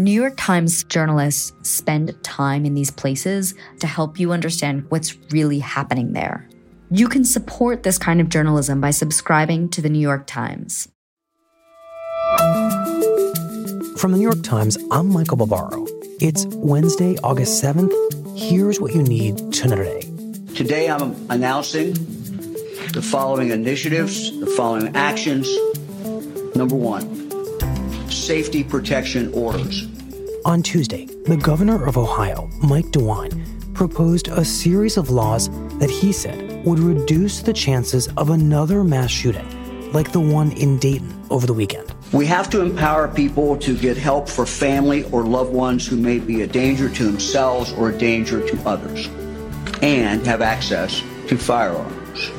New York Times journalists spend time in these places to help you understand what's really happening there. You can support this kind of journalism by subscribing to the New York Times. From the New York Times, I'm Michael Barbaro. It's Wednesday, August 7th. Here's what you need to know today. Today, I'm announcing the following initiatives, the following actions. Number one, safety protection orders. On Tuesday, the governor of Ohio, Mike DeWine, proposed a series of laws that he said would reduce the chances of another mass shooting, like the one in Dayton over the weekend. We have to empower people to get help for family or loved ones who may be a danger to themselves or a danger to others, and have access to firearms.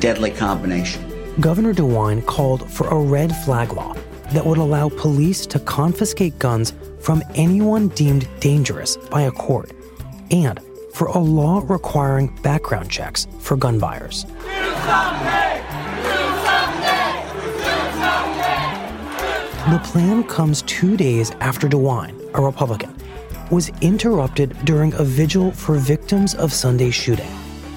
Deadly combination. Governor DeWine called for a red flag law that would allow police to confiscate guns from anyone deemed dangerous by a court, and for a law requiring background checks for gun buyers. The plan comes two days after DeWine, a Republican, was interrupted during a vigil for victims of Sunday's shooting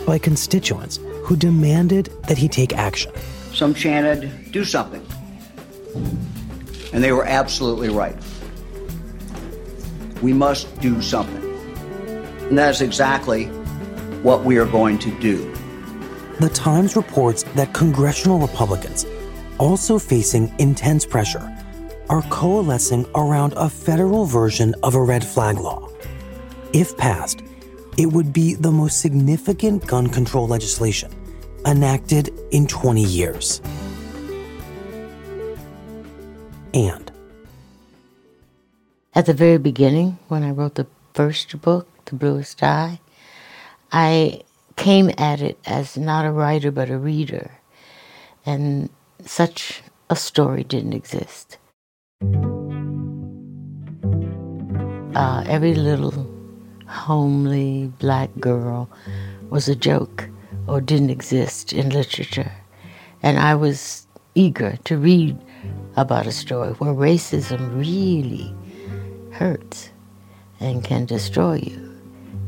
by constituents who demanded that he take action. Some chanted, do something. And they were absolutely right. We must do something. And that's exactly what we are going to do. The Times reports that congressional Republicans, also facing intense pressure, are coalescing around a federal version of a red flag law. If passed, it would be the most significant gun control legislation enacted in 20 years and. At the very beginning, when I wrote the first book, The Bluest Eye, I came at it as not a writer but a reader, and such a story didn't exist. Uh, every little homely black girl was a joke or didn't exist in literature. And I was eager to read about a story where racism really hurts and can destroy you.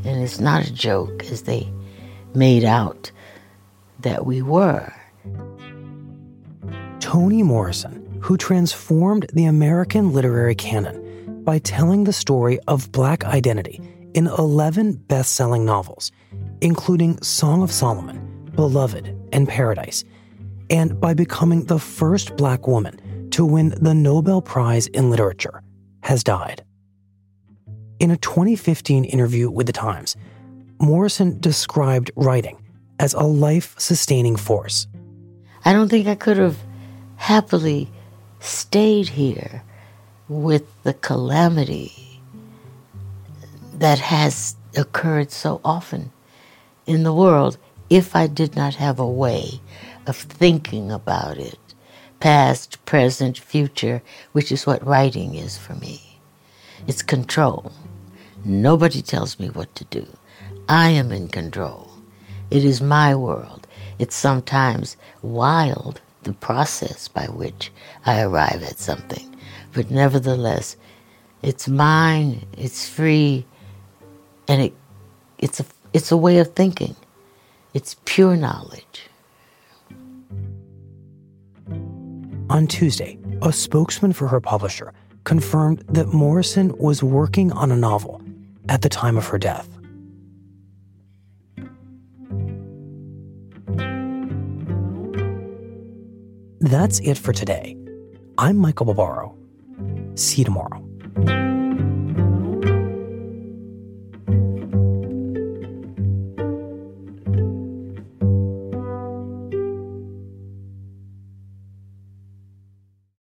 And it's not a joke as they made out that we were. Toni Morrison, who transformed the American literary canon by telling the story of black identity in 11 best selling novels, including Song of Solomon, Beloved, and Paradise, and by becoming the first black woman to win the Nobel Prize in Literature, has died. In a 2015 interview with The Times, Morrison described writing as a life sustaining force. I don't think I could have happily stayed here with the calamity that has occurred so often in the world if I did not have a way of thinking about it past, present, future, which is what writing is for me. It's control. Nobody tells me what to do. I am in control. It is my world. It's sometimes wild, the process by which I arrive at something. But nevertheless, it's mine, it's free, and it, it's, a, it's a way of thinking. It's pure knowledge. On Tuesday, a spokesman for her publisher confirmed that Morrison was working on a novel at the time of her death. That's it for today. I'm Michael Barbaro. See you tomorrow.